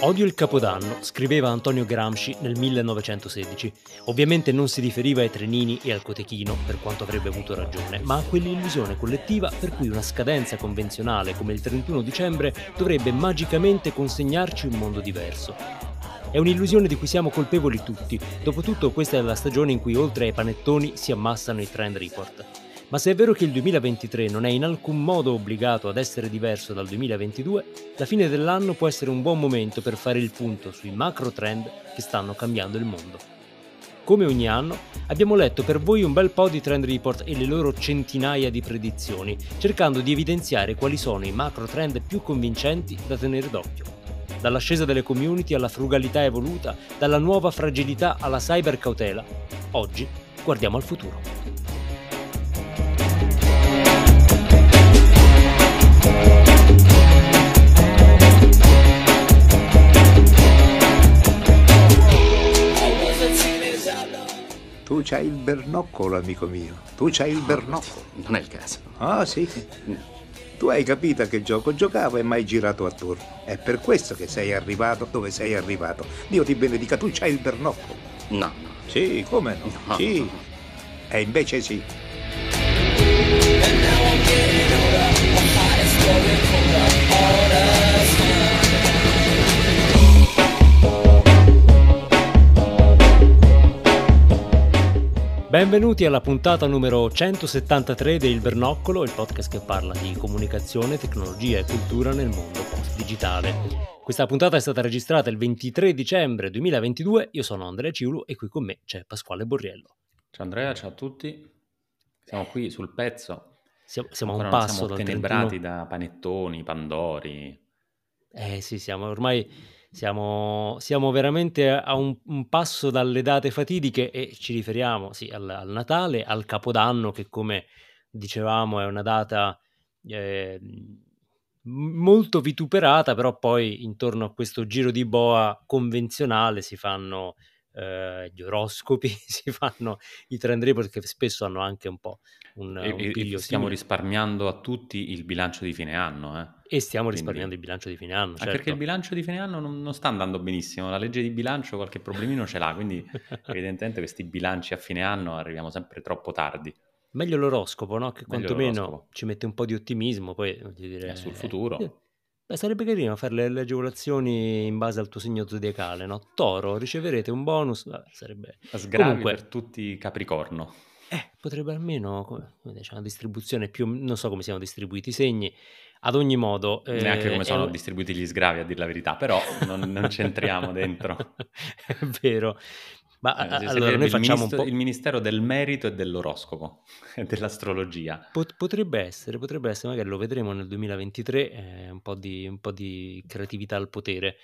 Odio il Capodanno, scriveva Antonio Gramsci nel 1916. Ovviamente non si riferiva ai trenini e al cotechino, per quanto avrebbe avuto ragione, ma a quell'illusione collettiva per cui una scadenza convenzionale come il 31 dicembre dovrebbe magicamente consegnarci un mondo diverso. È un'illusione di cui siamo colpevoli tutti, dopotutto questa è la stagione in cui oltre ai panettoni si ammassano i trend report. Ma se è vero che il 2023 non è in alcun modo obbligato ad essere diverso dal 2022, la fine dell'anno può essere un buon momento per fare il punto sui macro trend che stanno cambiando il mondo. Come ogni anno, abbiamo letto per voi un bel po' di trend report e le loro centinaia di predizioni, cercando di evidenziare quali sono i macro trend più convincenti da tenere d'occhio. Dall'ascesa delle community alla frugalità evoluta, dalla nuova fragilità alla cyber cautela, oggi guardiamo al futuro. Tu c'hai il bernoccolo, amico mio. Tu c'hai il bernoccolo. Non è il caso. Ah, sì. Tu hai capito a che gioco giocavo e mai girato attorno. È per questo che sei arrivato dove sei arrivato. Dio ti benedica, tu c'hai il bernoccolo. No, no. Sì, come no? No. Sì. E invece sì. Benvenuti alla puntata numero 173 del Bernoccolo, il podcast che parla di comunicazione, tecnologia e cultura nel mondo post-digitale. Questa puntata è stata registrata il 23 dicembre 2022, io sono Andrea Ciulu e qui con me c'è Pasquale Borriello. Ciao Andrea, ciao a tutti. Siamo qui sul pezzo. Siamo, siamo a un passo siamo dal ottenebrati 31... da panettoni, pandori. Eh sì, siamo ormai siamo, siamo veramente a un, un passo dalle date fatidiche e ci riferiamo sì, al, al Natale, al Capodanno che come dicevamo è una data eh, molto vituperata, però poi intorno a questo giro di boa convenzionale si fanno eh, gli oroscopi, si fanno i trend report che spesso hanno anche un po' un, E, un e- stiamo risparmiando a tutti il bilancio di fine anno. eh. E stiamo Quindi- risparmiando il bilancio di fine anno, Anche perché il certo. bilancio di fine anno non, non sta andando benissimo. La legge di bilancio qualche problemino ce l'ha, quindi evidentemente questi bilanci a fine anno arriviamo sempre troppo tardi. Meglio l'oroscopo, no? Che Meglio quantomeno l'oroscopo. ci mette un po' di ottimismo, poi voglio dire... Eh, sul futuro. eh, Beh, sarebbe carino fare le, le agevolazioni in base al tuo segno zodiacale, no? Toro, riceverete un bonus, vabbè, sarebbe... Sgravi Comunque- per tutti Capricorno. Eh, potrebbe almeno, come, come dice, una distribuzione più... non so come siano distribuiti i segni, ad ogni modo... eh, Neanche come è sono un- distribuiti gli sgravi, a dir la verità, però non, non c'entriamo dentro. è vero. Ma Eh, allora noi facciamo un ministro- po'... il Ministero del Merito e dell'Oroscopo e dell'astrologia. Pot- potrebbe essere, potrebbe essere, magari lo vedremo nel 2023, eh, un, po di, un po' di creatività al potere.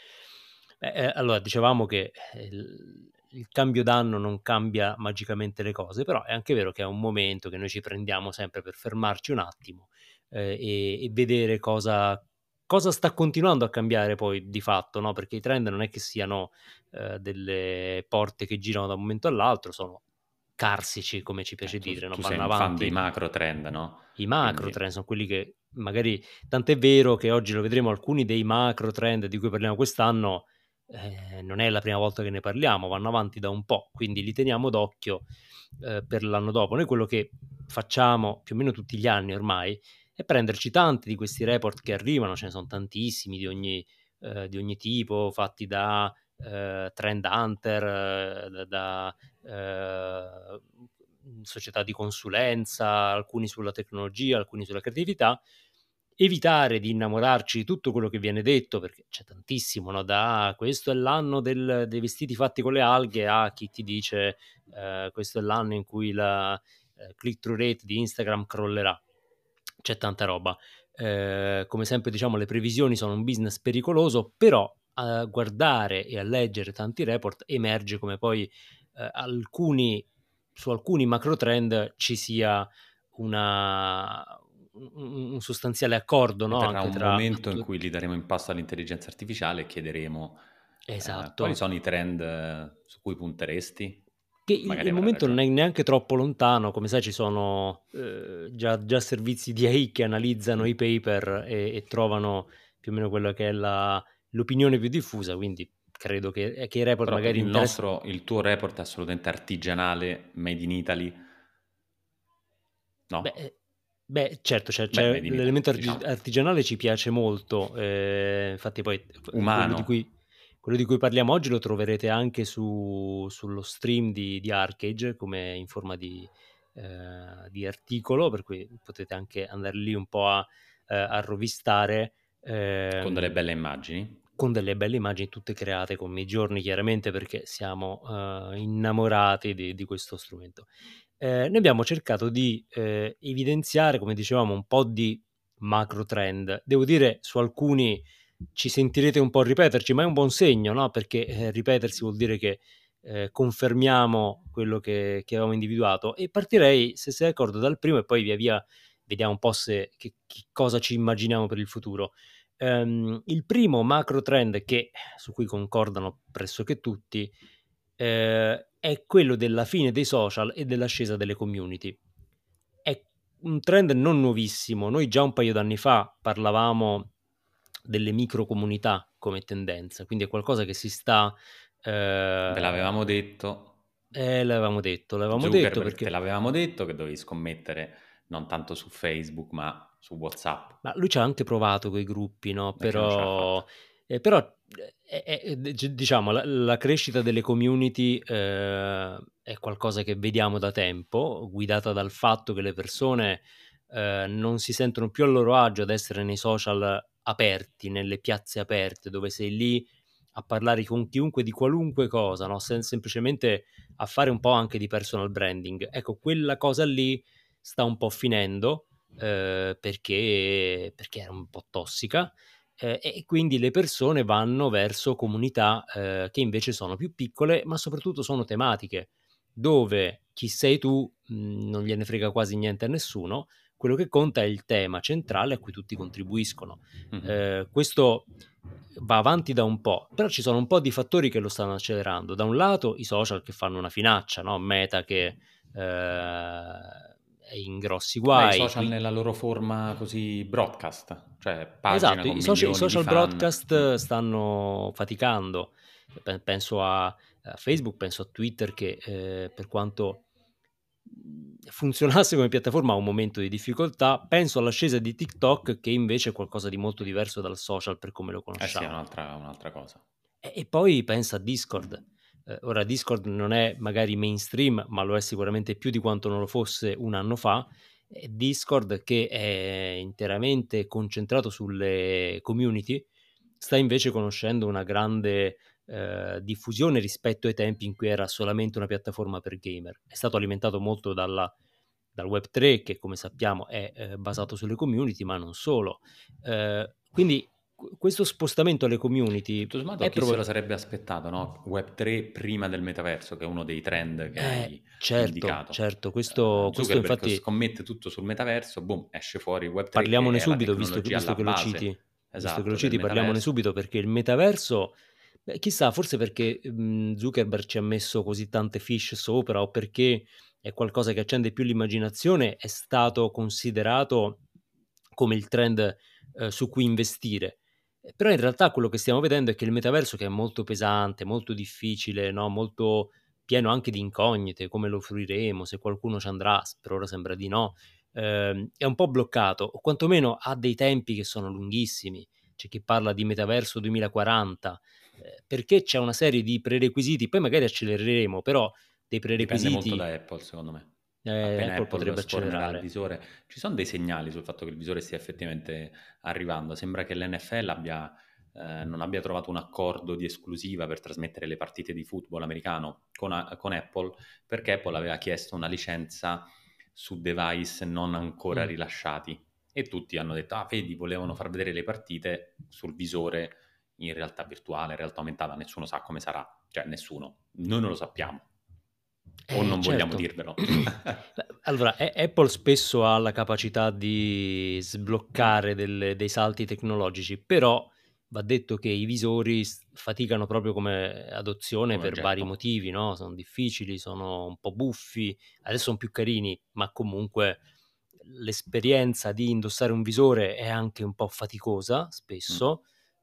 Eh, eh, allora, dicevamo che eh, il, il cambio d'anno non cambia magicamente le cose, però è anche vero che è un momento che noi ci prendiamo sempre per fermarci un attimo eh, e, e vedere cosa, cosa sta continuando a cambiare poi di fatto, no? Perché i trend non è che siano eh, delle porte che girano da un momento all'altro, sono carsici, come ci piace Eh, tu, dire, no? Vanno avanti. dei macro trend, no? I macro Quindi- trend sono quelli che magari, tant'è vero che oggi lo vedremo, alcuni dei macro trend di cui parliamo quest'anno eh, non è la prima volta che ne parliamo, vanno avanti da un po', quindi li teniamo d'occhio eh, per l'anno dopo. Noi quello che facciamo più o meno tutti gli anni ormai è prenderci tanti di questi report che arrivano, ce ne sono tantissimi di ogni, eh, di ogni tipo, fatti da eh, Trend Hunter, da, da, eh, società di consulenza, alcuni sulla tecnologia, alcuni sulla creatività, evitare di innamorarci di tutto quello che viene detto, perché c'è tantissimo, no? da questo è l'anno del- dei vestiti fatti con le alghe a chi ti dice eh, questo è l'anno in cui la eh, click-through rate di Instagram crollerà. C'è tanta roba. Eh, come sempre diciamo le previsioni sono un business pericoloso, però a guardare e a leggere tanti report emerge come poi eh, alcuni, su alcuni macro trend ci sia una, un, un sostanziale accordo no? Anche un tra momento in cui gli daremo in pasto all'intelligenza artificiale e chiederemo eh, Esatto. quali sono i trend eh, su cui punteresti? Che il, il momento non è neanche troppo lontano, come sai ci sono eh, già, già servizi di AI che analizzano i paper e, e trovano più o meno quella che è la, l'opinione più diffusa, quindi credo che, eh, che i report Però magari il, interess- nostro, il tuo report è assolutamente artigianale, made in Italy. No? Beh, eh, beh, certo, c'è, Beh, l'elemento diciamo. artigianale ci piace molto, eh, infatti poi quello Umano. di, cui, quello di cui parliamo oggi lo troverete anche su- sullo stream di, di Arcade come in forma di, eh, di articolo, per cui potete anche andare lì un po' a, eh, a rovistare. ehm, Con delle belle immagini. con delle belle immagini tutte create con Midjourney chiaramente perché siamo eh, innamorati di, di questo strumento. Eh, noi abbiamo cercato di eh, evidenziare, come dicevamo, un po' di macro trend. Devo dire, su alcuni ci sentirete un po' ripeterci, ma è un buon segno, no? Perché eh, ripetersi vuol dire che eh, confermiamo quello che, che avevamo individuato. E partirei, se sei d'accordo, dal primo e poi via via vediamo un po' se, che, che cosa ci immaginiamo per il futuro. Ehm, il primo macro trend che, su cui concordano pressoché tutti eh, è quello della fine dei social e dell'ascesa delle community. È un trend non nuovissimo, noi già un paio d'anni fa parlavamo delle micro comunità come tendenza, quindi è qualcosa che si sta... Ve Eh, l'avevamo detto. eh, l'avevamo detto, l'avevamo Zuckerberg detto perché... te l'avevamo detto che dovevi scommettere non tanto su Facebook ma su WhatsApp. Ma lui ci ha anche provato quei gruppi, no? L'ha Però, eh, però eh, eh, eh, diciamo, la, la crescita delle community eh, è qualcosa che vediamo da tempo, guidata dal fatto che le persone eh, non si sentono più a loro agio ad essere nei social aperti, nelle piazze aperte, dove sei lì a parlare con chiunque di qualunque cosa, no? Sem- semplicemente a fare un po' anche di personal branding. Ecco, quella cosa lì sta un po' finendo eh, perché, perché era un po' tossica eh, e quindi le persone vanno verso comunità eh, che invece sono più piccole, ma soprattutto sono tematiche, dove chi sei tu mh, non gliene frega quasi niente a nessuno, quello che conta è il tema centrale a cui tutti contribuiscono. Mhm. Eh, questo va avanti da un po', però ci sono un po' di fattori che lo stanno accelerando. Da un lato i social che fanno una finaccia, no? Meta che eh, è in grossi Beh, i guai. social nella loro forma così broadcast, cioè pagina Esatto, i social, i social broadcast stanno faticando. Pe- Penso a, a Facebook, penso a Twitter che eh, per quanto funzionasse come piattaforma ha un momento di difficoltà. Penso all'ascesa di TikTok che invece è qualcosa di molto diverso dal social per come lo Eh sì, è conosciamo. un'altra, un'altra cosa. E, e poi pensa a Discord. Eh, ora Discord non è magari mainstream, ma lo è sicuramente più di quanto non lo fosse un anno fa. Discord che è interamente concentrato sulle community sta invece conoscendo una grande eh, diffusione rispetto ai tempi in cui era solamente una piattaforma per gamer. È stato alimentato molto dalla, dal Web3 che come sappiamo è eh, basato sulle community, ma non solo. Eh, quindi qu- questo spostamento alle community Tutto sommato è chi se provo- lo sarebbe aspettato, no? Web3 prima del metaverso, che è uno dei trend che Eh, hai certo, indicato. certo, Eh, questo, questo Zuckerberg infatti scommette tutto sul metaverso, boom, esce fuori Web3 parliamone subito, visto visto che lo base. citi, visto Esatto, che lo citi, parliamone subito perché il metaverso, beh, chissà, forse perché mh, Zuckerberg ci ha messo così tante fish sopra o perché è qualcosa che accende più l'immaginazione, è stato considerato come il trend eh, su cui investire. Eh, Però in realtà quello che stiamo vedendo è che il metaverso, che è molto pesante, molto difficile, no? molto pieno anche di incognite, come lo fruiremo, se qualcuno ci andrà, per ora sembra di no, ehm, è un po' bloccato, o quantomeno ha dei tempi che sono lunghissimi. C'è chi parla di metaverso 2040, eh, perché c'è una serie di prerequisiti, poi magari accelereremo, però dei Dipende prerequisiti molto da Apple, secondo me. eh, Apple Apple potrebbe sfornerà il accelerare. visore, ci sono dei segnali sul fatto che il visore stia effettivamente arrivando. Sembra che l'NFL abbia, eh, non abbia trovato un accordo di esclusiva per trasmettere le partite di football americano con, a- con Apple, perché Apple aveva chiesto una licenza su device non ancora Mm. rilasciati. E tutti hanno detto, ah, vedi, volevano far vedere le partite sul visore in realtà virtuale, in realtà aumentata, nessuno sa come sarà, cioè nessuno, noi non lo sappiamo. O Eh, non vogliamo certo. dirvelo. Beh, Allora, Apple spesso ha la capacità di sbloccare delle- dei salti tecnologici, però va detto che i visori faticano proprio come adozione Come per vari oggetto. motivi, no? Sono difficili, sono un po' buffi, adesso sono più carini, ma comunque l'esperienza di indossare un visore è anche un po' faticosa spesso.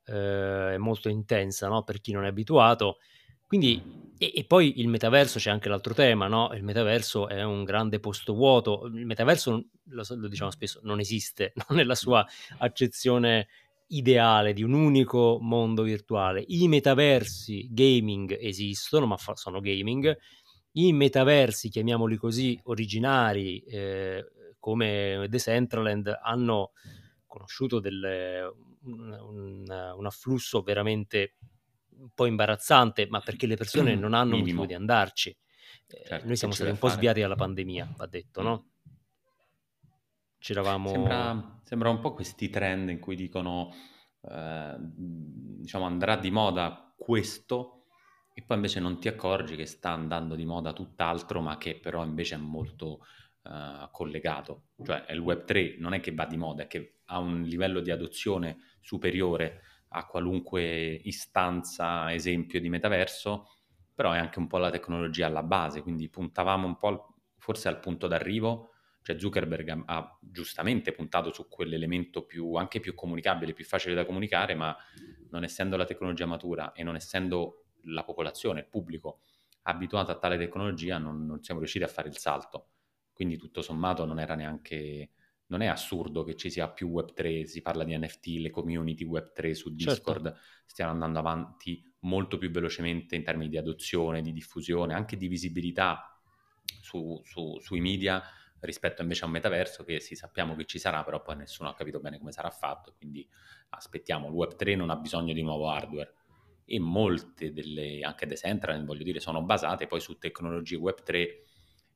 Eh, molto intensa no? per chi non è abituato. Quindi, e, e, poi il metaverso c'è anche l'altro tema, no? Il metaverso è un grande posto vuoto. Il metaverso, lo, lo diciamo spesso, non esiste, non nella sua accezione ideale di un unico mondo virtuale. I metaversi gaming esistono, ma fa, sono gaming. I metaversi, chiamiamoli così, originari, eh, come Decentraland, hanno conosciuto delle, un, un, un, afflusso veramente un po' imbarazzante, ma perché le persone non hanno Minimo. motivo di andarci. Eh, certo, noi siamo stati un po' fare. sviati dalla pandemia, va detto, no? C'eravamo... Sembra, sembra un po' questi trend in cui dicono, eh, diciamo, andrà di moda questo e poi invece non ti accorgi che sta andando di moda tutt'altro, ma che però invece è molto uh, collegato. Cioè il Web 3 non è che va di moda, è che ha un livello di adozione superiore a qualunque istanza, esempio di metaverso, però è anche un po' la tecnologia alla base, quindi puntavamo un po' forse al punto d'arrivo cioè Zuckerberg ha giustamente puntato su quell'elemento più, anche più comunicabile, più facile da comunicare, ma non essendo la tecnologia matura e non essendo la popolazione, il pubblico abituato a tale tecnologia, non, non siamo riusciti a fare il salto. Quindi tutto sommato non era neanche non è assurdo che ci sia più Web3, si parla di NFT, le community Web3 su certo. Discord certo. stiano andando avanti molto più velocemente in termini di adozione, di diffusione, anche di visibilità su, su, sui media rispetto invece a un metaverso che sì, sappiamo che ci sarà, però poi nessuno ha capito bene come sarà fatto, quindi aspettiamo. Il Web3 non ha bisogno di nuovo hardware e molte delle, anche Decentraland, voglio dire, sono basate poi su tecnologie Web3.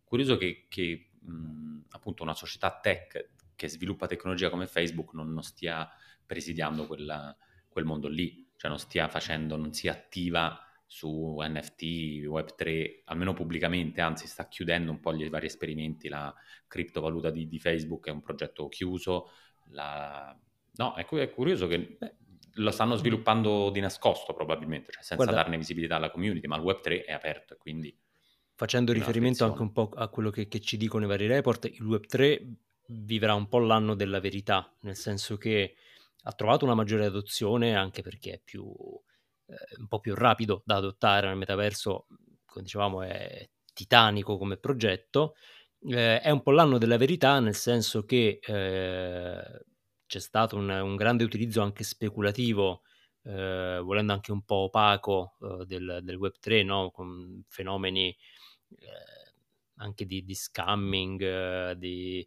Curioso che, che mh, appunto una società tech che sviluppa tecnologia come Facebook non, non stia presidiando quella, quel mondo lì, cioè non stia facendo, non sia attiva su NFT, Web3, almeno pubblicamente, anzi sta chiudendo un po' gli vari esperimenti, la criptovaluta di, di Facebook è un progetto chiuso, la... no, è, è curioso che beh, lo stanno sviluppando di nascosto probabilmente, cioè senza Guarda, darne visibilità alla community, ma il Web3 è aperto e quindi... Facendo riferimento anche un po' a quello che, che ci dicono i vari report, il Web3 vivrà un po' l'anno della verità, nel senso che ha trovato una maggiore adozione anche perché è più eh, un po' più rapido da adottare nel metaverso, come dicevamo è titanico come progetto, eh, è un po' l'anno della verità nel senso che eh, c'è stato un, un, grande utilizzo anche speculativo, eh, volendo anche un po' opaco eh, del, del Web3, no? con fenomeni eh, anche di, di scamming, di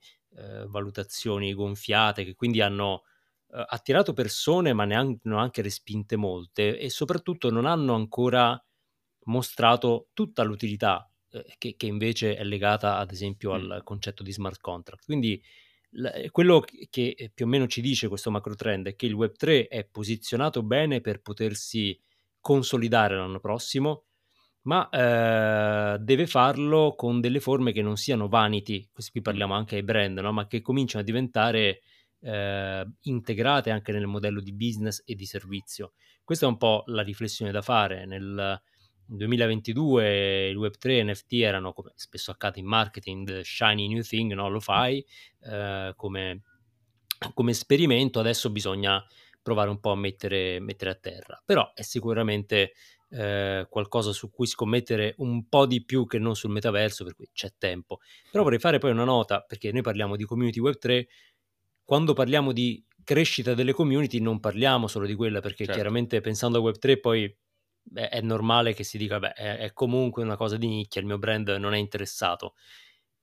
valutazioni gonfiate che quindi hanno uh, attirato persone, ma ne hanno anche respinte molte e soprattutto non hanno ancora mostrato tutta l'utilità eh, che, che, invece è legata ad esempio al concetto di smart contract. Quindi l- eh, quello che eh, più o meno ci dice questo macro trend è che il Web3 è posizionato bene per potersi consolidare l'anno prossimo, ma eh, deve farlo con delle forme che non siano vanity, qui parliamo anche ai brand, no? ma che cominciano a diventare eh, integrate anche nel modello di business e di servizio. Questa è un po' la riflessione da fare. Nel 2022 il Web3 e NFT erano, come spesso accade in marketing, the shiny new thing, no? lo fai eh, come, come, esperimento, adesso bisogna provare un po' a mettere, mettere a terra. Però è sicuramente eh, qualcosa su cui scommettere un po' di più che non sul metaverso, per cui c'è tempo. Però vorrei fare poi una nota, perché noi parliamo di community Web3, quando parliamo di crescita delle community non parliamo solo di quella, perché certo. chiaramente pensando a Web3 poi beh, è normale che si dica, beh, è, è comunque una cosa di nicchia, il mio brand non è interessato.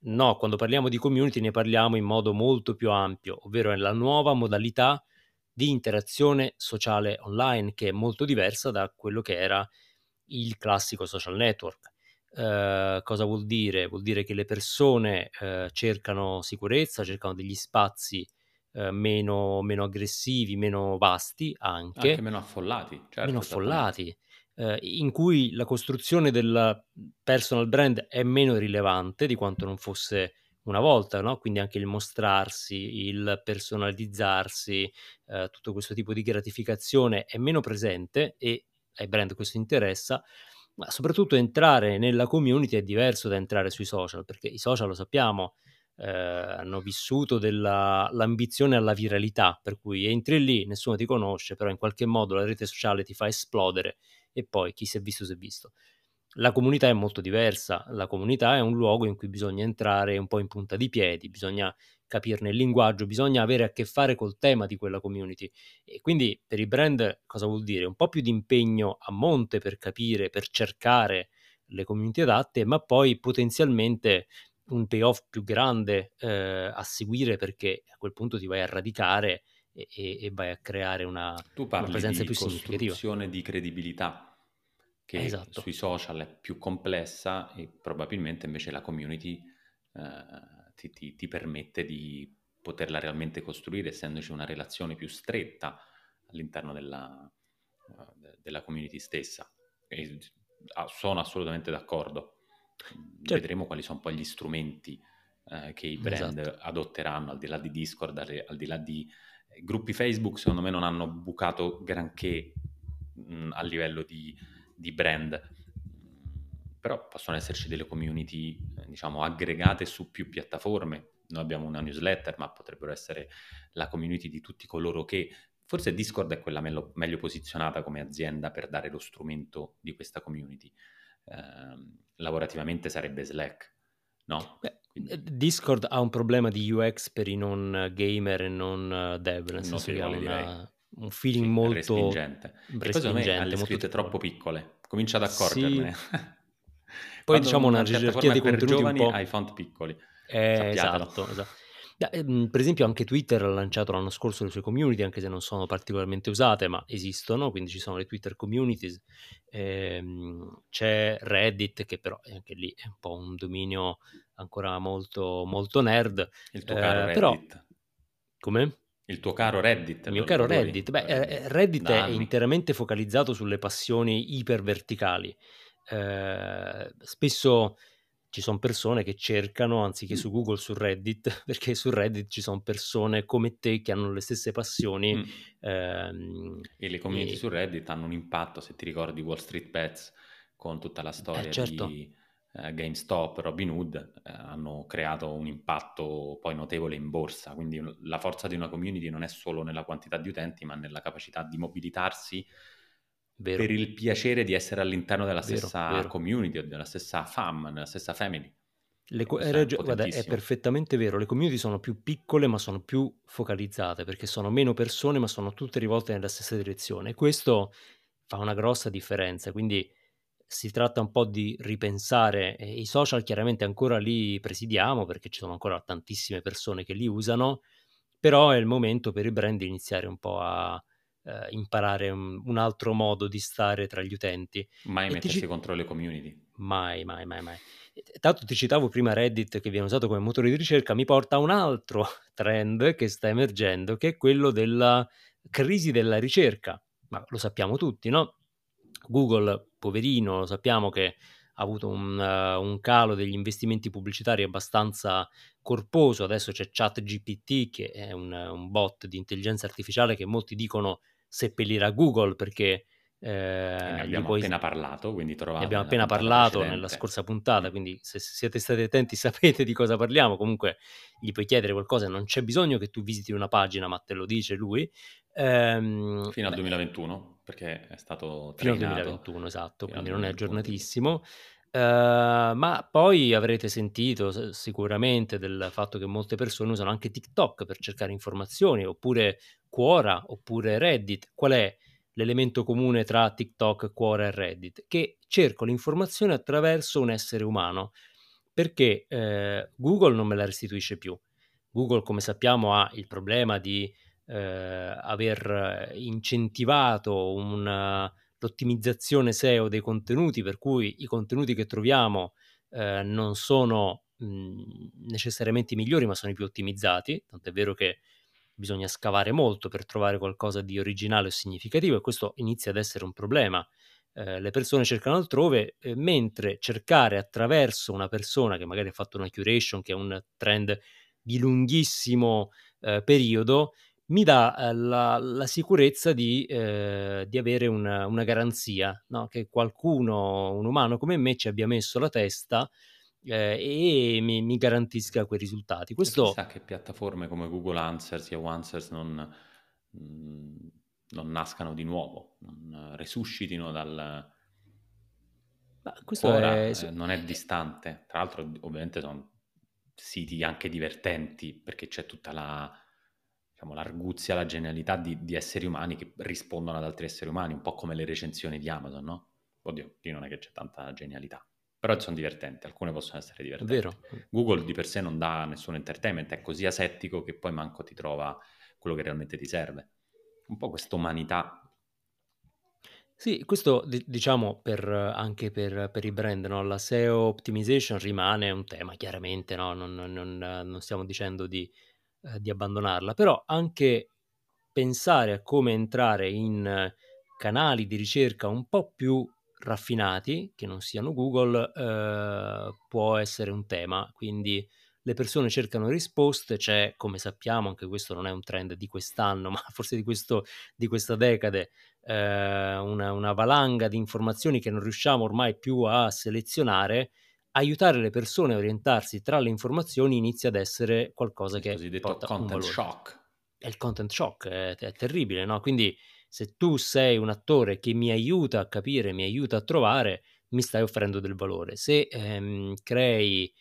No, quando parliamo di community ne parliamo in modo molto più ampio, ovvero è la nuova modalità di interazione sociale online che è molto diversa da quello che era il classico social network. Uh, cosa vuol dire? Vuol dire che le persone uh, cercano sicurezza, cercano degli spazi eh, meno, meno, aggressivi, meno vasti anche. Anche meno affollati, certo. Meno affollati, eh, in cui la costruzione del personal brand è meno rilevante di quanto non fosse una volta, no? quindi anche il mostrarsi, il personalizzarsi, eh, tutto questo tipo di gratificazione è meno presente e ai brand questo interessa, ma soprattutto entrare nella community è diverso da entrare sui social, perché i social lo sappiamo, eh, hanno vissuto dell'ambizione alla viralità, per cui entri lì, nessuno ti conosce, però in qualche modo la rete sociale ti fa esplodere e poi chi si è visto si è visto. La comunità è molto diversa, la comunità è un luogo in cui bisogna entrare un po' in punta di piedi, bisogna capirne il linguaggio, bisogna avere a che fare col tema di quella community. E quindi per i brand cosa vuol dire? Un po' più di impegno a monte per capire, per cercare le community adatte, ma poi potenzialmente un payoff più grande eh, a seguire perché a quel punto ti vai a radicare e, e, vai a creare una, tu parli una presenza di più significativa. di credibilità che Esatto. sui social è più complessa e probabilmente invece la community eh, ti, ti- ti permette di poterla realmente costruire, essendoci una relazione più stretta all'interno della, eh, de- della community stessa. E ah, sono assolutamente d'accordo. Certo, Vedremo quali sono poi gli strumenti eh, che i brand esatto. adotteranno, al di là di Discord, al di là di eh, gruppi Facebook, secondo me non hanno bucato granché mh, a livello di, di brand, però possono esserci delle community, eh, diciamo, aggregate su più piattaforme. Noi abbiamo una newsletter, ma potrebbero essere la community di tutti coloro che... Forse Discord è quella meglio, meglio posizionata come azienda per dare lo strumento di questa community. Eh, lavorativamente sarebbe Slack, no? Beh, eh, Discord ha un problema di UX per i non gamer e non eh, dev, nel senso che ha una- un feeling Sì, molto respingente. E poi secondo me ha respingente, le molto scritte troppo piccole. Comincia ad Sì, accorgermene. poi Quando diciamo una una gerarchia dei contenuti un giovani po'... ha i font piccoli. Eh, esatto, esatto. Per esempio anche Twitter ha lanciato l'anno scorso le sue community, anche se non sono particolarmente usate, ma esistono, quindi ci sono le Twitter communities. Ehm, c'è Reddit, che però anche lì è un po' un dominio ancora molto, molto nerd. Il tuo caro Eh, però, Reddit. come? Il tuo caro Reddit, Il mio caro? Reddit, beh, Reddit. eh, Reddit è interamente focalizzato sulle passioni iperverticali. Eh, spesso ci sono persone che cercano, anziché su Google, su Reddit, perché su Reddit ci sono persone come te che hanno le stesse passioni. Mm. ehm, E le community e- su Reddit hanno un impatto, se ti ricordi Wall Street Bets, con tutta la eh, storia certo, di eh, GameStop, Robinhood, eh, hanno creato un impatto poi notevole in borsa. Quindi la forza di una community non è solo nella quantità di utenti, ma nella capacità di mobilitarsi vero, per il piacere di essere all'interno della vero, stessa vero. community o della stessa fam, della stessa family. Co- è guarda, è perfettamente vero, le community sono più piccole ma sono più focalizzate perché sono meno persone ma sono tutte rivolte nella stessa direzione e questo fa una grossa differenza, quindi si tratta un po' di ripensare e i social chiaramente ancora li presidiamo perché ci sono ancora tantissime persone che li usano, però è il momento per i brand di iniziare un po' a eh, imparare un, un altro modo di stare tra gli utenti. Mai E mettersi ci- contro le community. Mai, mai, mai, mai. Tanto ti citavo prima Reddit che viene usato come motore di ricerca, mi porta a un altro trend che sta emergendo, che è quello della crisi della ricerca. Ma lo sappiamo tutti, no? Google, poverino, lo sappiamo che ha avuto un, eh, un calo degli investimenti pubblicitari abbastanza corposo. Adesso c'è ChatGPT, che è un, un bot di intelligenza artificiale che molti dicono seppellirà Google perché ne eh, gli abbiamo puoi appena parlato, quindi ne trovate abbiamo nella appena parlato nella precedente. scorsa puntata, Mm. quindi se siete stati attenti sapete di cosa parliamo. Comunque gli puoi chiedere qualcosa, non c'è bisogno che tu visiti una pagina, ma te lo dice lui. Ehm, Fino al beh, 2021, perché è stato fino al trainato 2021, esatto, fino al quindi non è 2021, aggiornatissimo. Eh, ma poi avrete sentito sicuramente del fatto che molte persone usano anche TikTok per cercare informazioni, oppure Quora, oppure Reddit. Qual è l'elemento comune tra TikTok, Quora e Reddit? Che cerco l'informazione attraverso un essere umano, perché eh, Google non me la restituisce più. Google, come sappiamo, ha il problema di eh, aver incentivato una- l'ottimizzazione SEO dei contenuti, per cui i contenuti che troviamo eh, non sono mh, necessariamente i migliori, ma sono i più ottimizzati. Tant'è vero che bisogna scavare molto per trovare qualcosa di originale o significativo, e questo inizia ad essere un problema. Eh, le persone cercano altrove, eh, mentre cercare attraverso una persona che magari ha fatto una curation, che è un trend di lunghissimo eh, periodo, mi dà eh, la, la sicurezza di, eh, di avere una, una garanzia, no? che qualcuno, un umano come me, ci abbia messo la testa eh, e mi, mi, garantisca quei risultati. Questo... Chissà che piattaforme come Google Answers, Yahoo Answers non, mm, non nascano di nuovo, non resuscitino dal... Ma questo Ora è... eh, non è distante, tra l'altro ovviamente sono siti anche divertenti perché c'è tutta la, diciamo, l'arguzia, la genialità di, di, esseri umani che rispondono ad altri esseri umani, un po' come le recensioni di Amazon, no? Oddio, lì non è che c'è tanta genialità, però sono divertenti, alcune possono essere divertenti. Vero. Google di per sé non dà nessun entertainment, è così asettico che poi manco ti trova quello che realmente ti serve. Un po' questa umanità sì, questo diciamo per, anche per, per i brand, no? la SEO optimization rimane un tema, chiaramente, no? non, non, non stiamo dicendo di, eh, di, abbandonarla, però anche pensare a come entrare in canali di ricerca un po' più raffinati, che non siano Google, eh, può essere un tema. Quindi le persone cercano risposte, c'è, come sappiamo, anche questo non è un trend di quest'anno, ma forse di, questo, di questa decade, eh, una, una valanga di informazioni che non riusciamo ormai più a selezionare, aiutare le persone a orientarsi tra le informazioni inizia ad essere qualcosa il che cosiddetto porta content shock. È il content shock, è, è terribile, no? Quindi se tu sei un attore che mi aiuta a capire, mi aiuta a trovare, mi stai offrendo del valore. Se ehm, crei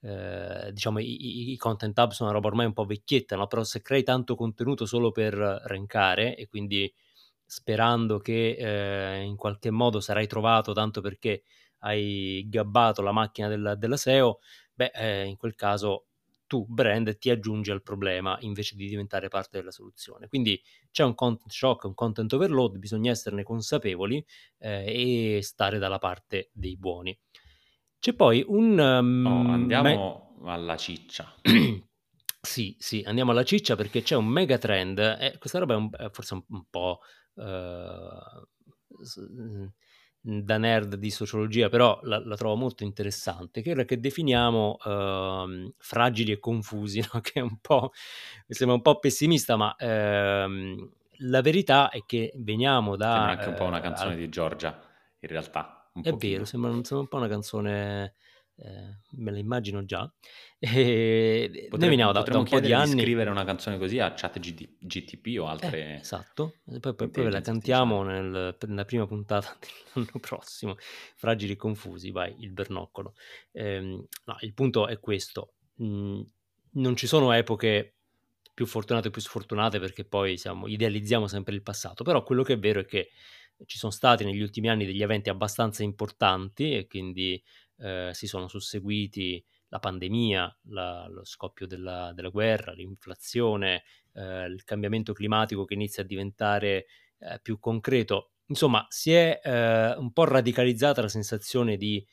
eh, diciamo i, i, content hub sono una roba ormai un po' vecchietta, no? però se crei tanto contenuto solo per rankare e quindi sperando che eh, in qualche modo sarai trovato tanto perché hai gabbato la macchina della, della SEO, beh, eh, in quel caso tu, brand, ti aggiungi al problema invece di diventare parte della soluzione. Quindi c'è un content shock, un content overload, bisogna esserne consapevoli eh, e stare dalla parte dei buoni. C'è poi un... Um, oh, andiamo me... alla ciccia. sì, sì, andiamo alla ciccia perché c'è un mega trend. Eh, questa roba è, un, è forse un, un po' uh, da nerd di sociologia, però la, la, trovo molto interessante, che è che definiamo uh, fragili e confusi, no? che è un po', mi sembra un po' pessimista, ma uh, la verità è che veniamo da... Sembra anche un po' una canzone al... di Giorgia, in realtà. È vero, sembra, sembra, un po' una canzone, eh, me la immagino già. E noi veniamo da, da un po' di anni. scrivere una canzone così a chat GT, GTP o altre. Eh, esatto, poi, poi, poi ve la cantiamo nel, nella prima puntata dell'anno prossimo. Fragili e confusi, vai, il bernoccolo. Eh, no, il punto è questo: mm, non ci sono epoche più fortunate o più sfortunate perché poi siamo, idealizziamo sempre il passato, però quello che è vero è che ci sono stati negli ultimi anni degli eventi abbastanza importanti e quindi eh, si sono susseguiti la pandemia, la, lo scoppio della, della, guerra, l'inflazione, eh, il cambiamento climatico che inizia a diventare eh, più concreto. Insomma, si è eh, un po' radicalizzata la sensazione di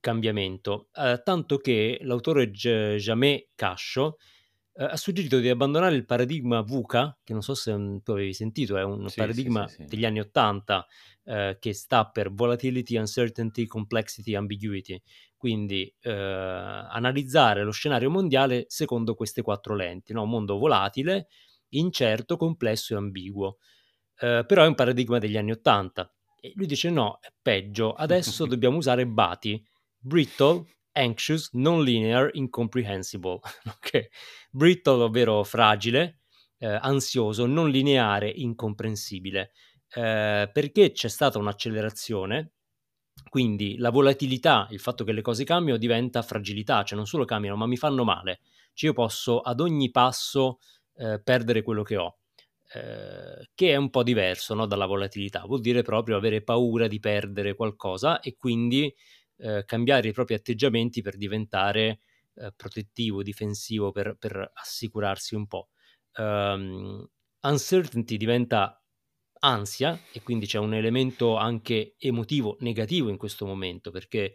cambiamento, eh, tanto che l'autore J- Jamé Cascio eh, ha suggerito di abbandonare il paradigma VUCA, che non so se un, tu avevi sentito, è un sì, paradigma sì, sì, degli anni 80 eh, che sta per Volatility, Uncertainty, Complexity, Ambiguity. Quindi eh, analizzare lo scenario mondiale secondo queste quattro lenti, no? un mondo volatile, incerto, complesso e ambiguo. Però è un paradigma degli anni 80. E lui dice no, è peggio, adesso dobbiamo usare BATI, Brittle, anxious, non-linear, incomprehensible. okay? Brittle, ovvero fragile, eh, ansioso, non lineare, incomprensibile. Eh, perché c'è stata un'accelerazione, quindi la volatilità, il fatto che le cose cambiano diventa fragilità, cioè non solo cambiano, ma mi fanno male. Cioè io posso ad ogni passo eh, perdere quello che ho. Eh, che è un po' diverso no, dalla volatilità, vuol dire proprio avere paura di perdere qualcosa e quindi eh, cambiare i propri atteggiamenti per diventare eh, protettivo, difensivo, per, per, assicurarsi un po'. Um, uncertainty diventa ansia e quindi c'è un elemento anche emotivo negativo in questo momento perché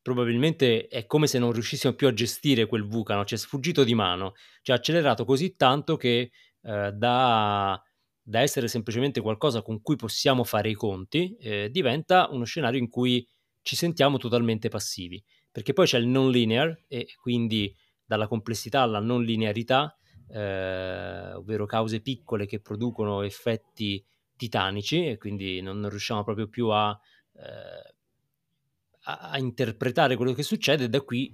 probabilmente è come se non riuscissimo più a gestire quel vulcano, ci è sfuggito di mano, ci ha accelerato così tanto che eh, da, da, essere semplicemente qualcosa con cui possiamo fare i conti eh, diventa uno scenario in cui ci sentiamo totalmente passivi, perché poi c'è il non linear e quindi dalla complessità alla non linearità, eh, ovvero cause piccole che producono effetti titanici e quindi non riusciamo proprio più a, eh, a, a interpretare quello che succede da qui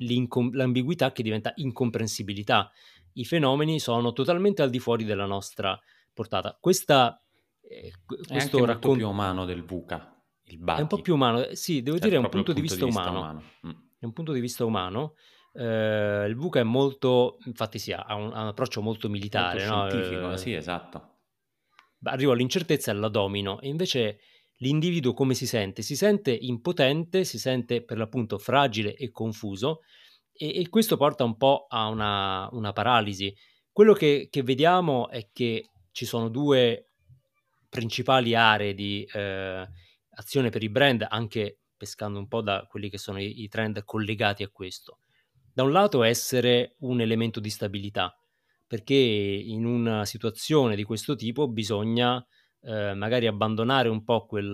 l'ambiguità che diventa incomprensibilità. I fenomeni sono totalmente al di fuori della nostra portata. Questa, eh, questo è racconto più umano del VUCA, il Bati. È un po' più umano, eh, sì, devo cioè, dire è un punto, punto, di vista, di vista umano. umano. Mm. È un punto di vista umano. Eh, il VUCA è molto, infatti sì, ha un, ha un approccio molto militare. Molto no? scientifico, eh, sì, esatto. Arrivo all'incertezza e alla domino, e invece l'individuo come si sente? Si sente impotente, si sente per l'appunto fragile e confuso e, e questo porta un po' a una, una paralisi. Quello che, che, vediamo è che ci sono due principali aree di eh, azione per i brand, anche pescando un po' da quelli che sono i, i trend collegati a questo. Da un lato essere un elemento di stabilità, perché in una situazione di questo tipo bisogna eh, magari abbandonare un po' quel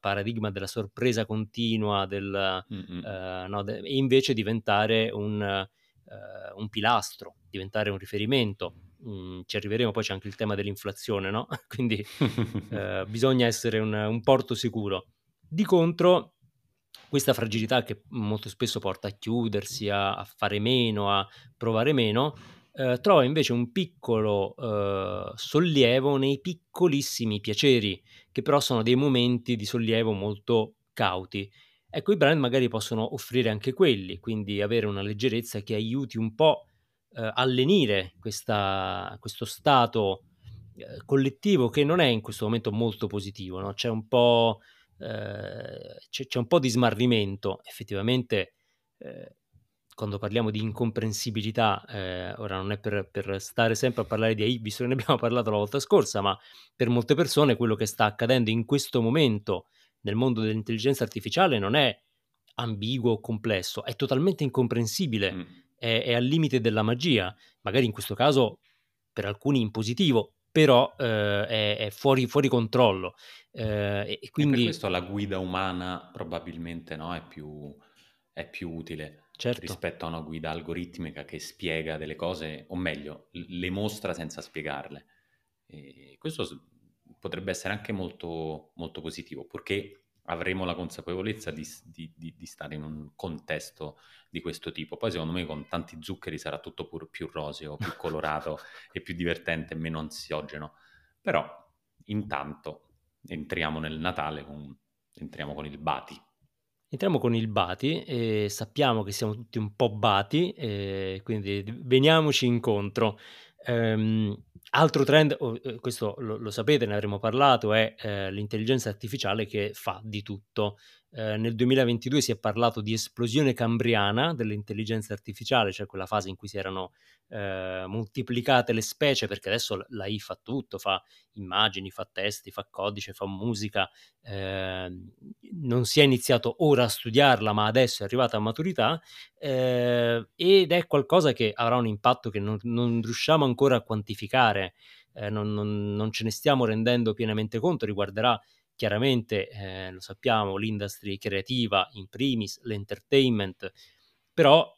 paradigma della sorpresa continua del, eh, no, de- e invece diventare un, eh, un, pilastro, diventare un riferimento. Mm, ci arriveremo, poi c'è anche il tema dell'inflazione, no? quindi eh, bisogna essere un, un porto sicuro. Di contro, questa fragilità che molto spesso porta a chiudersi, a, a fare meno, a provare meno, eh, trova invece un piccolo eh, sollievo nei piccolissimi piaceri, che però sono dei momenti di sollievo molto cauti. Ecco, i brand magari possono offrire anche quelli, quindi avere una leggerezza che aiuti un po' eh, a lenire questa, questo stato eh, collettivo che non è in questo momento molto positivo, no? c'è, un po', eh, c'è, c'è, un po', di smarrimento, effettivamente eh, quando parliamo di incomprensibilità, eh, ora non è per, per, stare sempre a parlare di AI, visto che ne abbiamo parlato la volta scorsa, ma per molte persone quello che sta accadendo in questo momento nel mondo dell'intelligenza artificiale non è ambiguo o complesso, è totalmente incomprensibile, mm. È, è, al limite della magia, magari in questo caso per alcuni in positivo, però eh, è, è fuori, fuori, controllo. Eh, e quindi... E per questo la guida umana probabilmente no, è, più, è più utile certo. rispetto a una guida algoritmica che spiega delle cose, o meglio, le mostra senza spiegarle. E questo potrebbe essere anche molto, molto positivo, purché avremo la consapevolezza di, di, di, di, stare in un contesto di questo tipo. Poi secondo me con tanti zuccheri sarà tutto pur, più roseo, più colorato e più divertente, meno ansiogeno. Però intanto entriamo nel Natale, con, entriamo con il Bati. Entriamo con il Bati e sappiamo che siamo tutti un po' bati, e quindi veniamoci incontro. Ehm, altro trend, oh, questo lo, lo, sapete, ne avremo parlato, è eh, l'intelligenza artificiale che fa di tutto. Eh, nel 2022 si è parlato di esplosione cambriana dell'intelligenza artificiale, cioè quella fase in cui si erano eh, moltiplicate le specie, perché adesso l'AI fa tutto, fa immagini, fa testi, fa codice, fa musica, eh, non si è iniziato ora a studiarla, ma adesso è arrivata a maturità eh, ed è qualcosa che avrà un impatto che non, non riusciamo ancora a quantificare, eh, non, non, non, ce ne stiamo rendendo pienamente conto, riguarderà chiaramente, eh, lo sappiamo, l'industria creativa in primis, l'entertainment, però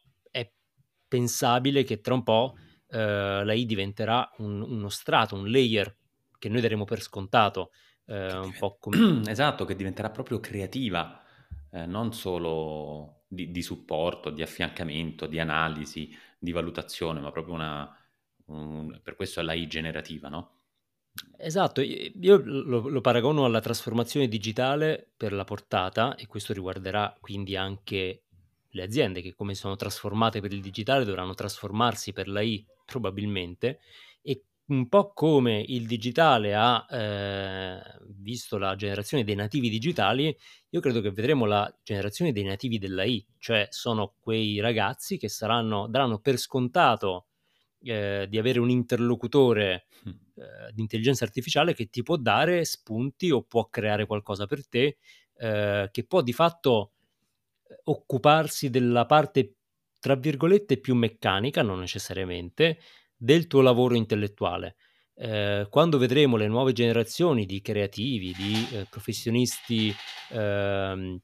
pensabile che tra un po' eh, lei diventerà un, uno strato, un layer che noi daremo per scontato. Eh, un po' come... Esatto, che diventerà proprio creativa, eh, non solo di, di, supporto, di affiancamento, di analisi, di valutazione, ma proprio una... Un, per questo è l'AI generativa, no? Esatto, io lo, lo, paragono alla trasformazione digitale per la portata e questo riguarderà quindi anche le aziende che come sono trasformate per il digitale dovranno trasformarsi per la I probabilmente. E un po' come il digitale ha eh, visto la generazione dei nativi digitali, io credo che vedremo la generazione dei nativi della I, cioè sono quei ragazzi che saranno, daranno per scontato eh, di avere un interlocutore hm. eh, di intelligenza artificiale che ti può dare spunti o può creare qualcosa per te, eh, che può di fatto occuparsi della parte, tra virgolette, più meccanica, non necessariamente, del tuo lavoro intellettuale. Eh, quando vedremo le nuove generazioni di creativi, di eh, professionisti eh,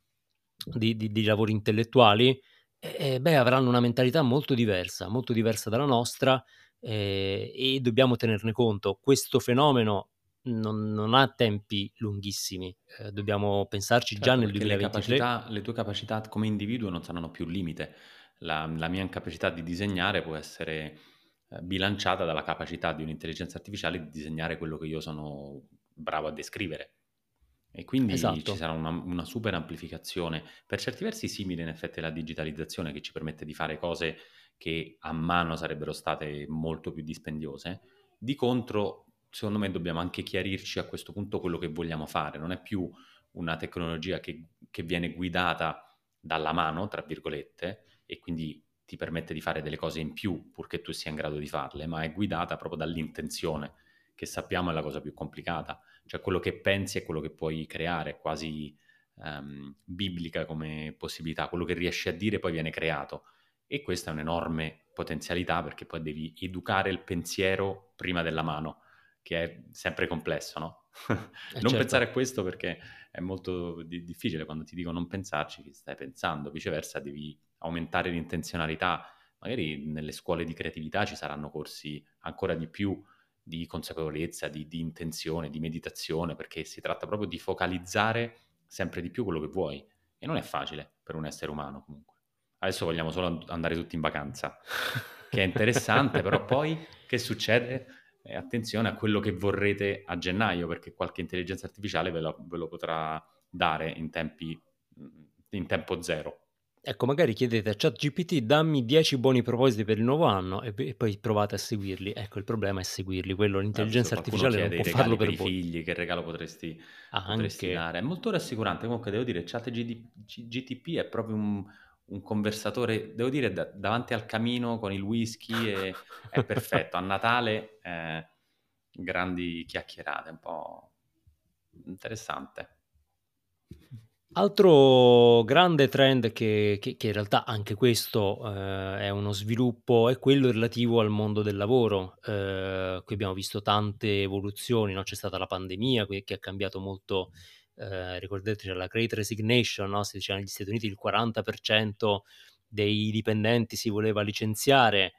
di, di, di, lavori intellettuali, eh, beh, avranno una mentalità molto diversa, molto diversa dalla nostra eh, e dobbiamo tenerne conto. Questo fenomeno non, non ha tempi lunghissimi, eh, dobbiamo pensarci già Certo, nel perché le 2023. capacità, le tue capacità come individuo non saranno più un limite. La, la mia incapacità di disegnare può essere eh, bilanciata dalla capacità di un'intelligenza artificiale di disegnare quello che io sono bravo a descrivere. E quindi ci Esatto, sarà una, una super amplificazione, per certi versi simile in effetti alla digitalizzazione che ci permette di fare cose che a mano sarebbero state molto più dispendiose. Di contro, secondo me dobbiamo anche chiarirci a questo punto quello che vogliamo fare. Non è più una tecnologia che, che viene guidata dalla mano, tra virgolette, e quindi ti permette di fare delle cose in più purché tu sia in grado di farle, ma è guidata proprio dall'intenzione, che sappiamo è la cosa più complicata. Cioè quello che pensi è quello che puoi creare, è quasi um, biblica come possibilità. Quello che riesci a dire poi viene creato. E questa è un'enorme potenzialità perché poi devi educare il pensiero prima della mano, che è sempre complesso, no? eh, non certo. pensare a questo perché è molto di- difficile quando ti dico non pensarci, che stai pensando, viceversa devi aumentare l'intenzionalità. Magari nelle scuole di creatività ci saranno corsi ancora di più di consapevolezza, di, di intenzione, di meditazione, perché si tratta proprio di focalizzare sempre di più quello che vuoi. E non è facile per un essere umano comunque. Adesso vogliamo solo andare tutti in vacanza, che è interessante, però poi che succede? Eh, attenzione a quello che vorrete a gennaio, perché qualche intelligenza artificiale ve lo, ve lo potrà dare in, tempi, in tempo zero. Ecco, magari chiedete a ChatGPT dammi 10 buoni propositi per il nuovo anno e, e poi provate a seguirli. Ecco, il problema è seguirli, quello Eh, l'intelligenza qualcuno artificiale non i può farlo per per i voi. figli, che regalo potresti, potresti Anche, dare? È molto rassicurante, comunque devo dire, ChatGTP è proprio un, un conversatore, devo dire, da- davanti al camino con il whisky e- è perfetto. A Natale eh, grandi chiacchierate, un po' interessante. Altro grande trend che, che- che in realtà anche questo eh, è uno sviluppo è quello relativo al mondo del lavoro. Eh, qui abbiamo visto tante evoluzioni, no? C'è stata la pandemia che ha cambiato molto, eh, ricordate la Great Resignation, no? Si diceva negli Stati Uniti il 40% dei dipendenti si voleva licenziare,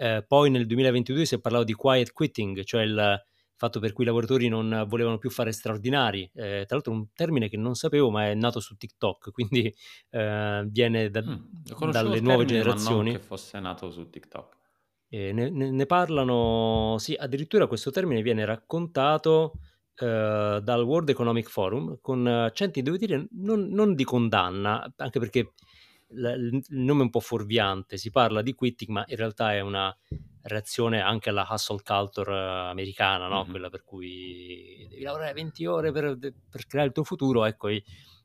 Eh, poi nel 2022 si è parlato di quiet quitting, cioè il fatto per cui i lavoratori non volevano più fare straordinari. Eh, tra l'altro un termine che non sapevo, ma è nato su TikTok, quindi eh, viene da, Mm, dalle nuove termine, ma non generazioni. che fosse nato su TikTok. E ne, ne- parlano, sì, addirittura questo termine viene raccontato eh, dal World Economic Forum con accenti, devo dire, non, non di condanna, anche perché il nome è un po' fuorviante, si parla di quitting, ma in realtà è una reazione anche alla hustle culture eh, americana, no? Mhm. Quella per cui devi lavorare 20 ore per, per creare il tuo futuro, ecco,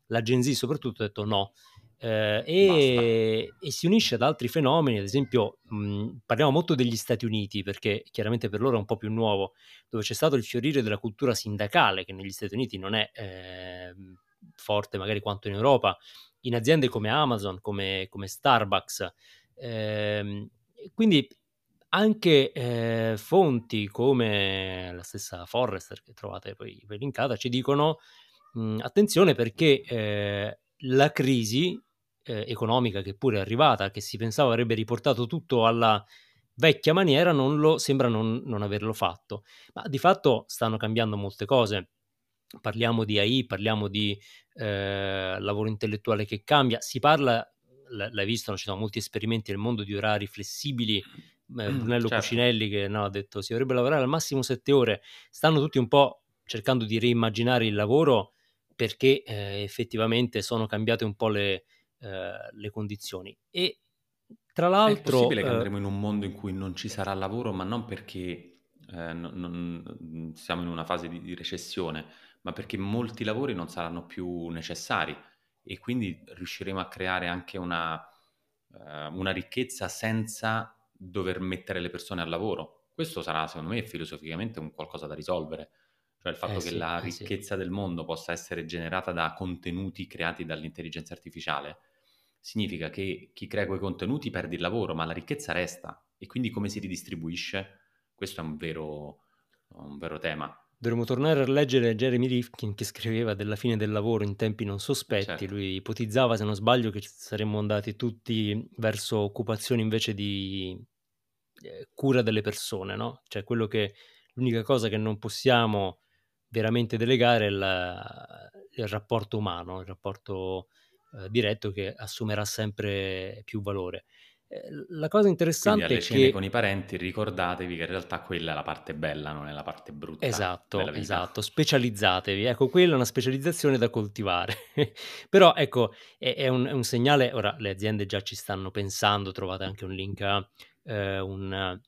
la Gen Z soprattutto ha detto no. Eh, e, e si unisce ad altri fenomeni, ad esempio mh, parliamo molto degli Stati Uniti perché chiaramente per loro è un po' più nuovo, dove c'è stato il fiorire della cultura sindacale che negli Stati Uniti non è eh, forte magari quanto in Europa, in aziende come Amazon, come, come Starbucks. Ehm, quindi anche eh, fonti come la stessa Forrester che trovate poi linkata ci dicono mh, attenzione perché eh, la crisi eh, economica che pure è arrivata, che si pensava avrebbe riportato tutto alla vecchia maniera, non lo, sembra non, non averlo fatto. Ma di fatto stanno cambiando molte cose. Parliamo di AI, parliamo di eh, lavoro intellettuale che cambia, si parla, l'hai visto, ci sono molti esperimenti nel mondo di orari flessibili, eh, Brunello Certo. Cucinelli che no, ha detto si dovrebbe lavorare al massimo sette ore, stanno tutti un po' cercando di reimmaginare il lavoro perché eh, effettivamente sono cambiate un po' le, eh, le condizioni. E tra È l'altro, possibile che eh, andremo in un mondo in cui non ci sarà lavoro, ma non perché eh, non- non- siamo in una fase di, di recessione, ma perché molti lavori non saranno più necessari e quindi riusciremo a creare anche una, eh, una ricchezza senza dover mettere le persone al lavoro. Questo sarà, secondo me, filosoficamente un qualcosa da risolvere. Cioè il fatto eh che sì, la eh sì. ricchezza del mondo possa essere generata da contenuti creati dall'intelligenza artificiale significa che chi crea quei contenuti perde il lavoro, ma la ricchezza resta. E quindi come si ridistribuisce? Questo è un vero, un vero tema. Dovremmo tornare a leggere Jeremy Rifkin che scriveva della fine del lavoro in tempi non sospetti. Certo. Lui ipotizzava, se non sbaglio, che saremmo andati tutti verso occupazioni invece di eh, cura delle persone, no? Cioè quello che l'unica cosa che non possiamo veramente delegare il, il rapporto umano, il rapporto eh, diretto che assumerà sempre più valore. Eh, la cosa interessante Quindi alle è che... con i parenti ricordatevi che in realtà quella è la parte bella, non è la parte brutta Esatto, esatto, specializzatevi. Ecco, quella è una specializzazione da coltivare. Però ecco, è, è, un, è, un, segnale, ora le aziende già ci stanno pensando, trovate anche un link a eh, un,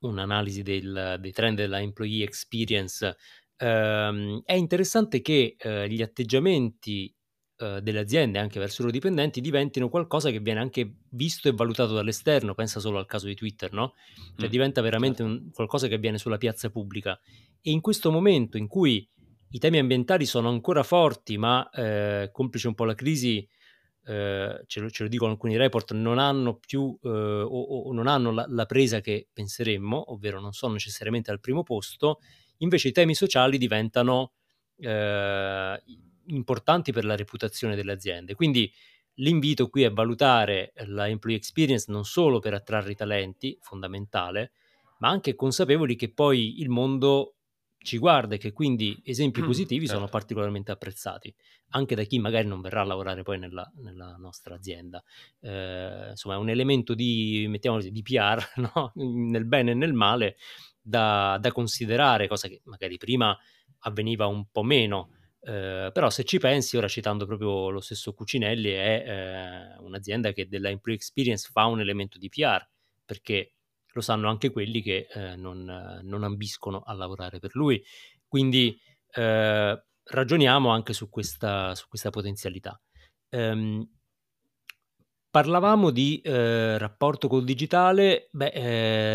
un'analisi del, dei trend della employee experience. Um, è interessante che uh, gli atteggiamenti uh, delle aziende anche verso i loro dipendenti diventino qualcosa che viene anche visto e valutato dall'esterno. Pensa solo al caso di Twitter, no? Cioè mm, diventa veramente certo. un, qualcosa che avviene sulla piazza pubblica. E in questo momento in cui i temi ambientali sono ancora forti, ma eh, complice un po' la crisi, eh, ce, lo, ce, lo, dicono alcuni report, non hanno più eh, o, o, non hanno la, la, presa che penseremmo, ovvero non sono necessariamente al primo posto, invece i temi sociali diventano eh, importanti per la reputazione delle aziende. Quindi l'invito qui è valutare la employee experience non solo per attrarre i talenti, fondamentale, ma anche consapevoli che poi il mondo ci guarda e che quindi esempi mm, positivi certo. sono particolarmente apprezzati, anche da chi magari non verrà a lavorare poi nella, nella nostra azienda. Eh, insomma, è un elemento di, mettiamolo così, di PR, no? nel bene e nel male, da, da, considerare, cosa che magari prima avveniva un po' meno. Eh, però se ci pensi, ora citando proprio lo stesso Cucinelli, è eh, un'azienda che della employee experience fa un elemento di PR, perché lo sanno anche quelli che eh, non, non, ambiscono a lavorare per lui. Quindi eh, ragioniamo anche su questa, su questa potenzialità. Um, parlavamo di eh, rapporto col digitale, beh,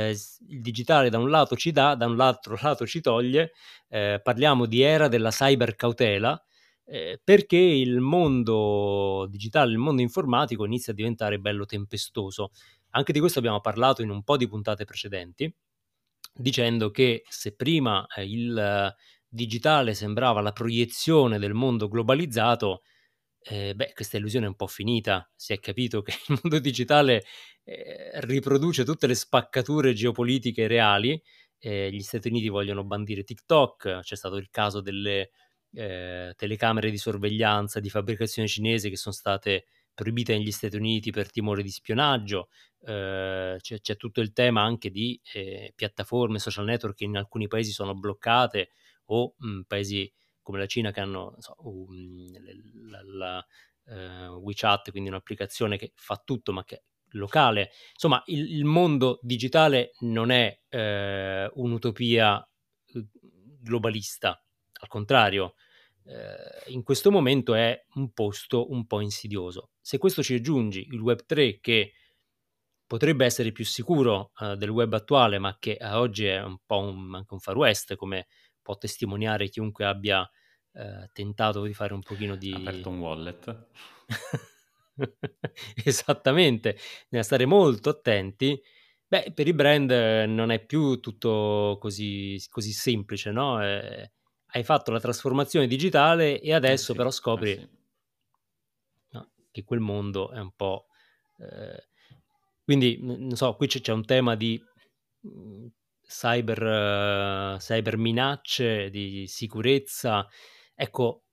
eh, il digitale da un lato ci dà, da un altro lato ci toglie, eh, parliamo di era della cyber cautela, eh, perché il mondo digitale, il mondo informatico inizia a diventare bello tempestoso. Anche di questo abbiamo parlato in un po' di puntate precedenti, dicendo che se prima eh, il digitale sembrava la proiezione del mondo globalizzato, eh, beh, questa illusione è un po' finita. Si è capito che il mondo digitale eh, riproduce tutte le spaccature geopolitiche reali. Eh, gli Stati Uniti vogliono bandire TikTok, c'è stato il caso delle eh, telecamere di sorveglianza di fabbricazione cinese che sono state proibite negli Stati Uniti per timore di spionaggio, eh, c'è, c'è, tutto il tema anche di eh, piattaforme social network che in alcuni paesi sono bloccate o mh, paesi come la Cina che hanno so, um, la, la uh, WeChat, quindi un'applicazione che fa tutto ma che è locale. Insomma, il, il mondo digitale non è eh, un'utopia eh, globalista, al contrario, eh, in questo momento è un posto un po' insidioso. Se questo ci aggiungi il Web 3 che potrebbe essere più sicuro uh, del web attuale, ma che oggi è un po' un, anche un far west, come può testimoniare chiunque abbia uh, tentato di fare un pochino di... Aperto un wallet. Esattamente, bisogna stare molto attenti. Beh, per i brand non è più tutto così, così semplice, no? Eh, hai fatto la trasformazione digitale e eh adesso eh sì, però scopri eh sì. no, che quel mondo è un po'... Eh, quindi, non so, qui c'è, c'è un tema di mhmm, cyber, uh, cyber minacce, di sicurezza. Ecco,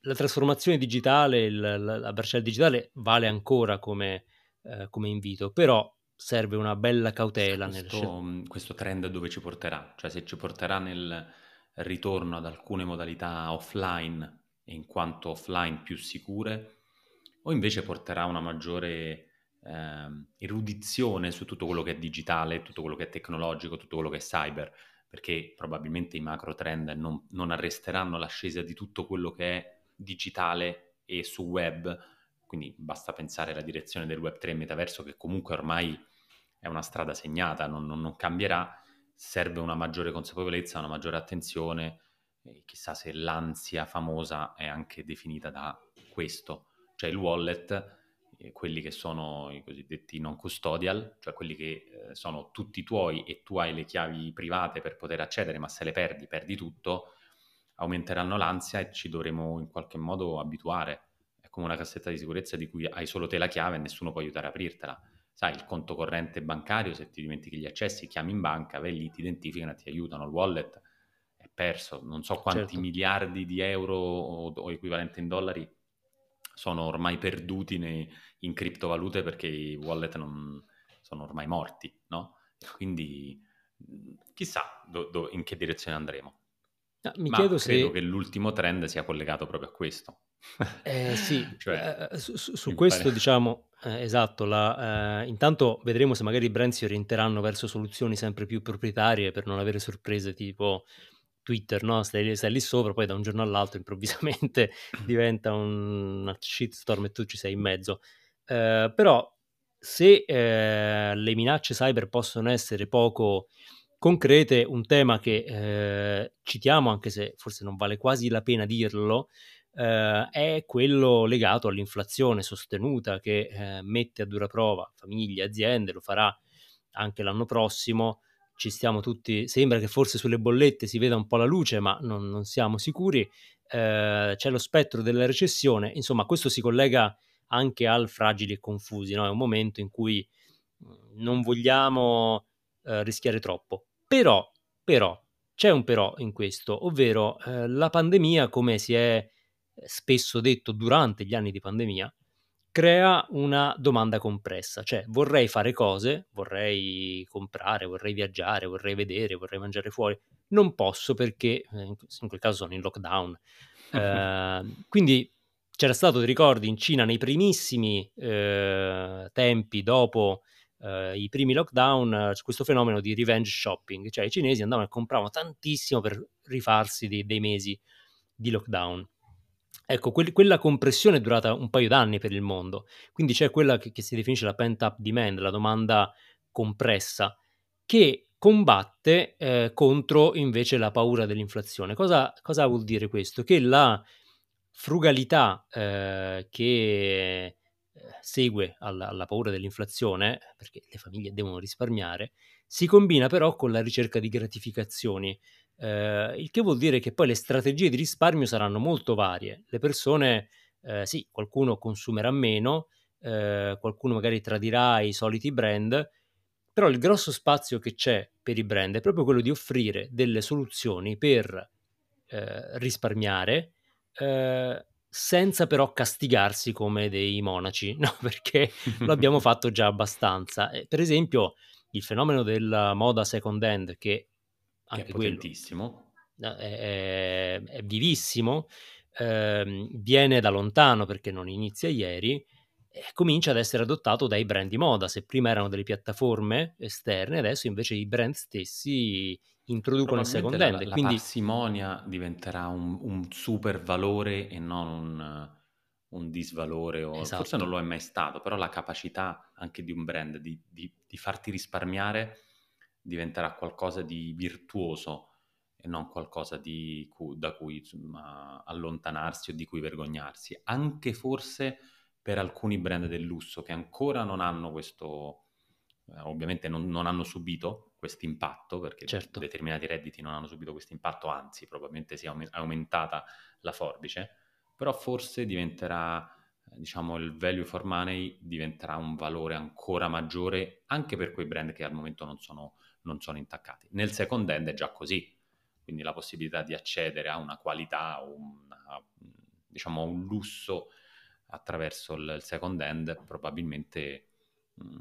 la trasformazione digitale, il, la, la bracciale digitale vale ancora come, uh, come, invito, però serve una bella cautela. Questo, nel... Mhmm, questo trend dove ci porterà? Cioè se ci porterà nel ritorno ad alcune modalità offline, in quanto offline più sicure, o invece porterà una maggiore eh, erudizione su tutto quello che è digitale, tutto quello che è tecnologico, tutto quello che è cyber, perché probabilmente i macro trend non, non arresteranno l'ascesa di tutto quello che è digitale e su web, quindi basta pensare alla direzione del web 3 e metaverso che comunque ormai è una strada segnata, non, non, non cambierà, serve una maggiore consapevolezza, una maggiore attenzione, e chissà se l'ansia famosa è anche definita da questo, cioè il wallet quelli che sono i cosiddetti non custodial, cioè quelli che eh, sono tutti tuoi e tu hai le chiavi private per poter accedere, ma se le perdi, perdi tutto, aumenteranno l'ansia e ci dovremo in qualche modo abituare. È come una cassetta di sicurezza di cui hai solo te la chiave e nessuno può aiutare a aprirtela. Sai, il conto corrente bancario, se ti dimentichi gli accessi, chiami in banca, vai lì, ti identificano ti aiutano. Il wallet è perso. Non so quanti Certo. miliardi di euro o, o equivalente in dollari sono ormai perduti nei- in criptovalute perché i wallet non sono ormai morti, no? Quindi chissà do- do- in che direzione andremo. Ah, mi Ma chiedo credo se... che l'ultimo trend sia collegato proprio a questo. Eh, sì, Cioè, eh, su, su- questo pare- diciamo, eh, esatto, la, eh, intanto vedremo se magari i brand si orienteranno verso soluzioni sempre più proprietarie per non avere sorprese tipo Twitter, no? Stai, stai lì sopra, poi da un giorno all'altro improvvisamente diventa un- una shitstorm e tu ci sei in mezzo. Eh, però se eh, le minacce cyber possono essere poco concrete, un tema che eh, citiamo, anche se forse non vale quasi la pena dirlo, eh, è quello legato all'inflazione sostenuta che eh, mette a dura prova famiglie, aziende, lo farà anche l'anno prossimo. Ci stiamo tutti, sembra che forse sulle bollette si veda un po' la luce, ma non, non siamo sicuri. Eh, c'è lo spettro della recessione, insomma, questo si collega anche al fragili e confusi, no? è un momento in cui mm, non vogliamo eh, rischiare troppo. Però, però, c'è un però in questo, ovvero eh, la pandemia, come si è spesso detto durante gli anni di pandemia, crea una domanda compressa, cioè vorrei fare cose, vorrei comprare, vorrei viaggiare, vorrei vedere, vorrei mangiare fuori, non posso perché eh, in quel caso sono in lockdown. Eh, quindi c'era stato, ti ricordi, in Cina nei primissimi eh, tempi dopo eh, i primi lockdown, questo fenomeno di revenge shopping, cioè i cinesi andavano e compravano tantissimo per rifarsi dei, dei mesi di lockdown. Ecco, quel- quella compressione è durata un paio d'anni per il mondo, quindi c'è quella che, che si definisce la pent-up demand, la domanda compressa, che combatte eh, contro invece la paura dell'inflazione. Cosa, cosa vuol dire questo? Che la frugalità eh, che eh, segue alla, alla paura dell'inflazione, perché le famiglie devono risparmiare, si combina però con la ricerca di gratificazioni, eh, il che vuol dire che poi le strategie di risparmio saranno molto varie. Le persone, eh, sì, qualcuno consumerà meno, eh, qualcuno magari tradirà i soliti brand, però il grosso spazio che c'è per i brand è proprio quello di offrire delle soluzioni per eh, risparmiare eh, senza però castigarsi come dei monaci, no? perché lo abbiamo fatto già abbastanza. Eh, per esempio, il fenomeno della moda second hand, che che è anche quello potentissimo. eh, è, è vivissimo, ehm, viene da lontano perché non inizia ieri, e comincia ad essere adottato dai brand di moda. Se prima erano delle piattaforme esterne, adesso invece i brand stessi introducono il second Probabilmente la, hand. la Quindi, parsimonia diventerà un, un super valore e non un, un disvalore, o forse non esatto, lo è mai stato, però la capacità anche di un brand di, di- di farti risparmiare diventerà qualcosa di virtuoso e non qualcosa di da cui insomma, allontanarsi o di cui vergognarsi. Anche forse per alcuni brand del lusso che ancora non hanno questo, eh, ovviamente non, non hanno subito questo impatto, perché certo. determinati redditi non hanno subito questo impatto, anzi probabilmente si è aume- aumentata la forbice, però forse diventerà, diciamo, il value for money diventerà un valore ancora maggiore anche per quei brand che al momento non sono, non sono intaccati. Nel second hand è già così, quindi la possibilità di accedere a una qualità, una, diciamo, un lusso attraverso il second hand probabilmente mh,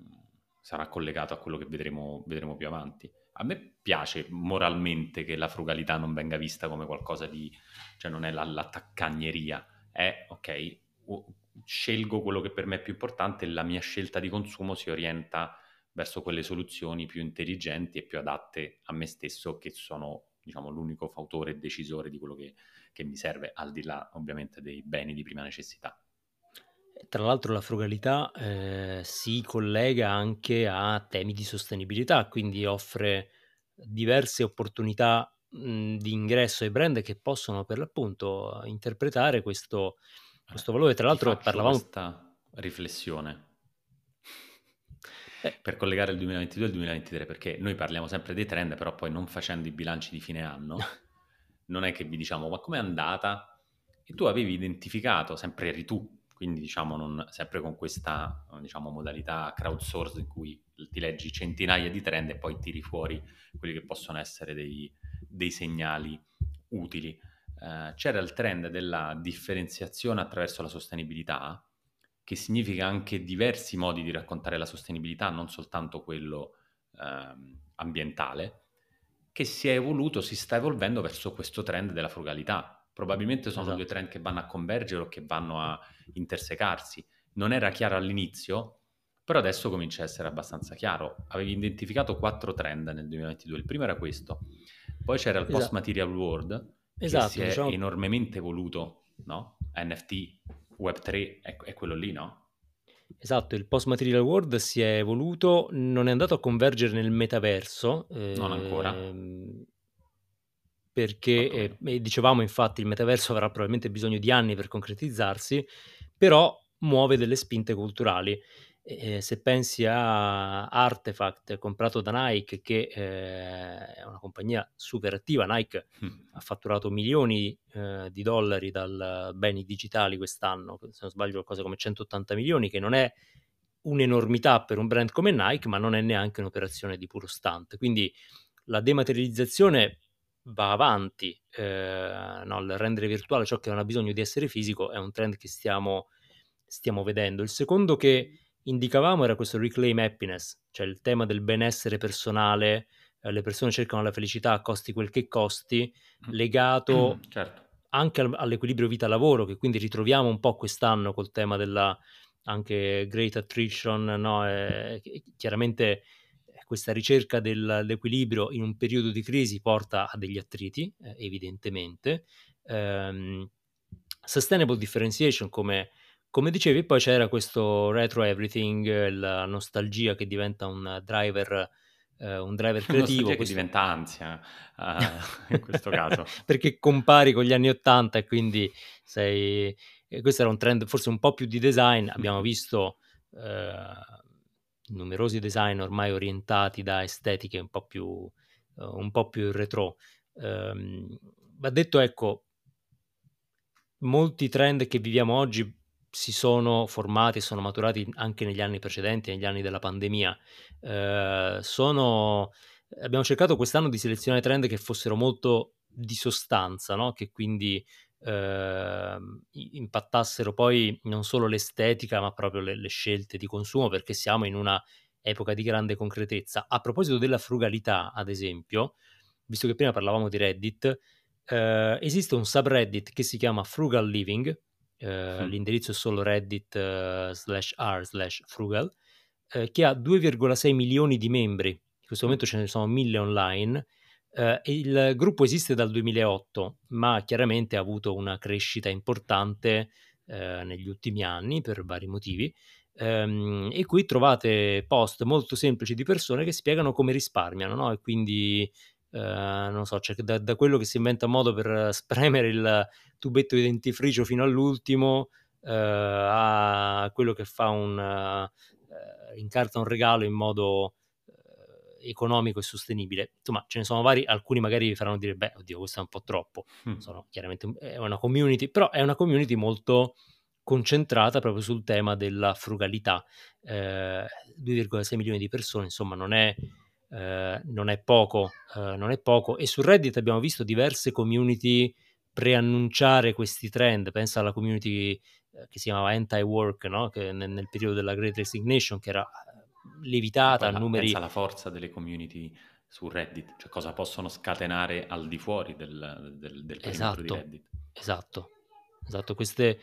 sarà collegato a quello che vedremo, vedremo più avanti. A me piace moralmente che la frugalità non venga vista come qualcosa di, cioè non è la, la taccagneria, è ok, scelgo quello che per me è più importante e la mia scelta di consumo si orienta verso quelle soluzioni più intelligenti e più adatte a me stesso, che sono, diciamo, l'unico fautore e decisore di quello che, che mi serve, al di là ovviamente dei beni di prima necessità. Tra l'altro la frugalità eh, si collega anche a temi di sostenibilità, quindi offre diverse opportunità mh, di ingresso ai brand che possono per l'appunto interpretare questo, questo valore. Tra l'altro parlavamo... questa riflessione Eh, per collegare il 2022 e il 2023, perché noi parliamo sempre dei trend, però poi non facendo i bilanci di fine anno, non è che vi diciamo ma com'è andata? E tu avevi identificato, sempre eri tu, quindi diciamo non, sempre con questa diciamo, modalità crowdsource in cui ti leggi centinaia di trend e poi tiri fuori quelli che possono essere dei, dei segnali utili. Eh, c'era il trend della differenziazione attraverso la sostenibilità, che significa anche diversi modi di raccontare la sostenibilità, non soltanto quello eh, ambientale, che si è evoluto, si sta evolvendo verso questo trend della frugalità. Probabilmente sono esatto. due trend che vanno a convergere o che vanno a intersecarsi. Non era chiaro all'inizio, però adesso comincia a essere abbastanza chiaro. Avevi identificato quattro trend nel 2022. Il primo era questo. Poi c'era il esatto. post-material world, esatto, che si è diciamo... enormemente evoluto, no? NFT, Web3 è, è quello lì, no? Esatto, il post material world si è evoluto, non è andato a convergere nel metaverso. Non ancora. Ehm, perché eh, dicevamo infatti il metaverso avrà probabilmente bisogno di anni per concretizzarsi, però muove delle spinte culturali. E se pensi a Artefact comprato da Nike, che eh, è una compagnia super attiva, Nike mm. ha fatturato milioni eh, di dollari dal beni digitali quest'anno, se non sbaglio qualcosa come 180 milioni, che non è un'enormità per un brand come Nike, ma non è neanche un'operazione di puro stante. Quindi la dematerializzazione va avanti, eh, no, il rendere virtuale ciò che non ha bisogno di essere fisico è un trend che stiamo, stiamo vedendo. Il secondo che indicavamo era questo reclaim happiness, cioè il tema del benessere personale, eh, le persone cercano la felicità a costi quel che costi, mm. legato mm, certo. anche al, all'equilibrio vita-lavoro, che quindi ritroviamo un po' quest'anno col tema della anche great attrition, no? eh, chiaramente eh, questa ricerca dell'equilibrio in un periodo di crisi porta a degli attriti, eh, evidentemente. Um, sustainable differentiation come come dicevi, poi c'era questo retro everything, la nostalgia che diventa un driver, eh, un driver creativo. Nostalgia questo... che diventa ansia, uh, in questo caso. Perché compari con gli anni Ottanta e quindi sei... E questo era un trend forse un po' più di design. Abbiamo visto eh, numerosi design ormai orientati da estetiche un po' più, uh, un po più retro. Um, va detto, ecco, molti trend che viviamo oggi si sono formati e sono maturati anche negli anni precedenti, negli anni della pandemia. Eh, sono, abbiamo cercato quest'anno di selezionare trend che fossero molto di sostanza, no? che quindi eh, impattassero poi non solo l'estetica, ma proprio le, le scelte di consumo, perché siamo in una epoca di grande concretezza. A proposito della frugalità, ad esempio, visto che prima parlavamo di Reddit, eh, esiste un subreddit che si chiama Frugal Living, eh, l'indirizzo è solo reddit uh, slash r slash frugal, eh, che ha 2,6 milioni di membri, in questo momento ce ne sono mille online, eh, il gruppo esiste dal 2008, ma chiaramente ha avuto una crescita importante eh, negli ultimi anni per vari motivi. Um, e qui trovate post molto semplici di persone che spiegano come risparmiano, no? E quindi Uh, non so, cioè da, da, quello che si inventa un modo per spremere il tubetto di dentifricio fino all'ultimo, uh, a quello che fa un uh, incarta un regalo in modo economico e sostenibile. Insomma, ce ne sono vari, alcuni magari vi faranno dire, beh, oddio, questo è un po' troppo. Mm. Sono chiaramente è una community, però è una community molto concentrata proprio sul tema della frugalità. 2,6 milioni di persone, insomma, non è eh, non, è poco, eh, non è poco. E su Reddit abbiamo visto diverse community preannunciare questi trend. Pensa alla community eh, che si chiamava Anti-Work, no? che nel, nel, periodo della Great Resignation, che era eh, levitata a numeri... Pensa alla forza delle community su Reddit, cioè cosa possono scatenare al di fuori del, del, del esatto, di Reddit. Esatto, esatto. Queste,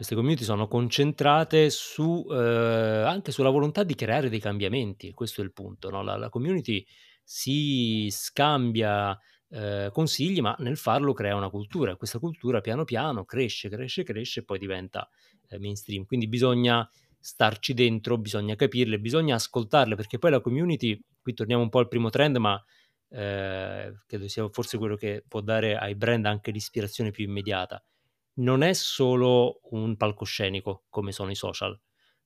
queste community sono concentrate su, eh, anche sulla volontà di creare dei cambiamenti, questo è il punto. No? La, la, community si scambia eh, consigli, ma nel farlo crea una cultura. Questa cultura piano piano cresce, cresce, cresce e poi diventa eh, mainstream. Quindi bisogna starci dentro, bisogna capirle, bisogna ascoltarle, perché poi la community, qui torniamo un po' al primo trend, ma eh, credo sia forse quello che può dare ai brand anche l'ispirazione più immediata non è solo un palcoscenico come sono i social.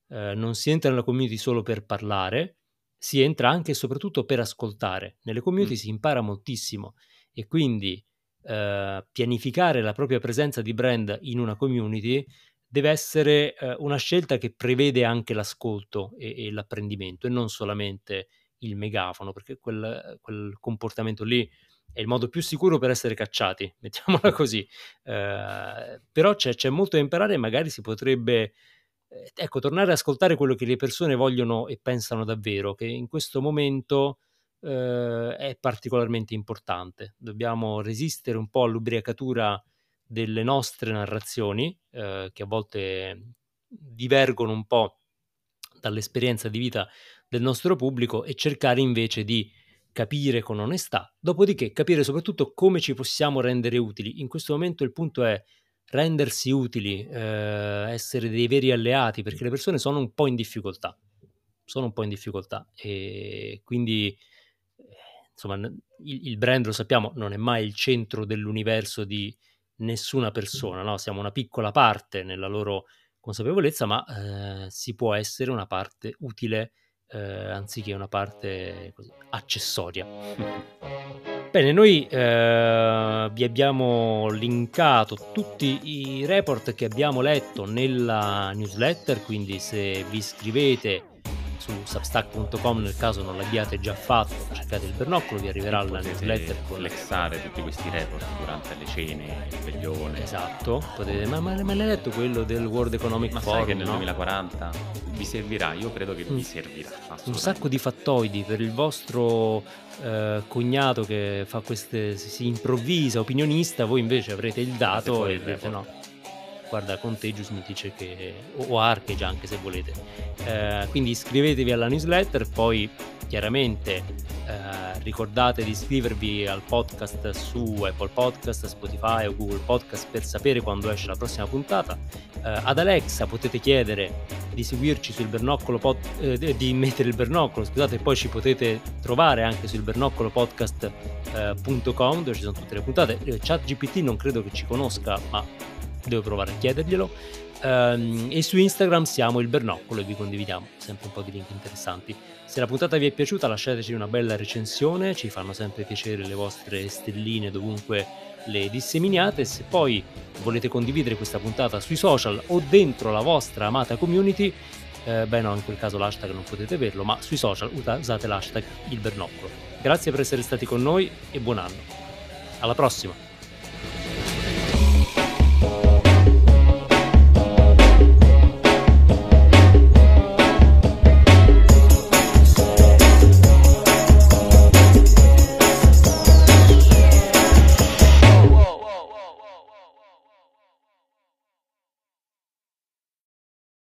Eh, non si entra nella community solo per parlare, si entra anche e soprattutto per ascoltare. Nelle community mm. si impara moltissimo e quindi eh, pianificare la propria presenza di brand in una community deve essere eh, una scelta che prevede anche l'ascolto e, e, l'apprendimento e non solamente il megafono, perché quel, quel comportamento lì è il modo più sicuro per essere cacciati, mettiamola così. Eh, però c'è, c'è, molto da imparare e magari si potrebbe, eh, ecco, tornare ad ascoltare quello che le persone vogliono e pensano davvero, che in questo momento eh, è particolarmente importante. Dobbiamo resistere un po' all'ubriacatura delle nostre narrazioni, eh, che a volte divergono un po' dall'esperienza di vita del nostro pubblico e cercare invece di capire con onestà, dopodiché capire soprattutto come ci possiamo rendere utili. In questo momento il punto è rendersi utili, eh, essere dei veri alleati, perché le persone sono un po' in difficoltà, sono un po' in difficoltà e quindi eh, insomma il, il brand lo sappiamo non è mai il centro dell'universo di nessuna persona, no? siamo una piccola parte nella loro consapevolezza, ma eh, si può essere una parte utile eh, anziché una parte così, accessoria. Bene, noi eh, vi abbiamo linkato tutti i report che abbiamo letto nella newsletter, quindi se vi iscrivete su substack.com nel caso non l'abbiate già fatto, cercate il bernoccolo, vi arriverà la newsletter con flexare tutti questi report durante le cene, il veglione. Esatto, potete, ma, ma, ma l'hai letto quello del World Economic ma Forum? sai che nel no? 2040 vi servirà, io credo che mm. vi servirà. Un sacco di fattoidi per il vostro eh, cognato che fa queste, si improvvisa opinionista, voi invece avrete il dato e direte no guarda Contagious mi dice che o Arcage anche se volete. Eh, quindi iscrivetevi alla newsletter poi chiaramente eh, ricordate di iscrivervi al podcast su Apple Podcast, Spotify o Google Podcast per sapere quando esce la prossima puntata. Eh, ad Alexa potete chiedere di seguirci sul bernoccolo pod, eh, di mettere il bernoccolo scusate poi ci potete trovare anche sul bernoccolopodcast.com dove ci sono tutte le puntate. Eh, ChatGPT non credo che ci conosca ma devo provare a chiederglielo. Um, e su Instagram siamo il Bernoccolo e vi condividiamo sempre un po' di link interessanti. Se la puntata vi è piaciuta lasciateci una bella recensione, ci fanno sempre piacere le vostre stelline dovunque le disseminiate. Se poi volete condividere questa puntata sui social o dentro la vostra amata community, eh, beh no, in quel caso l'hashtag non potete averlo, ma sui social usate l'hashtag il Bernoccolo. Grazie per essere stati con noi e buon anno. Alla prossima!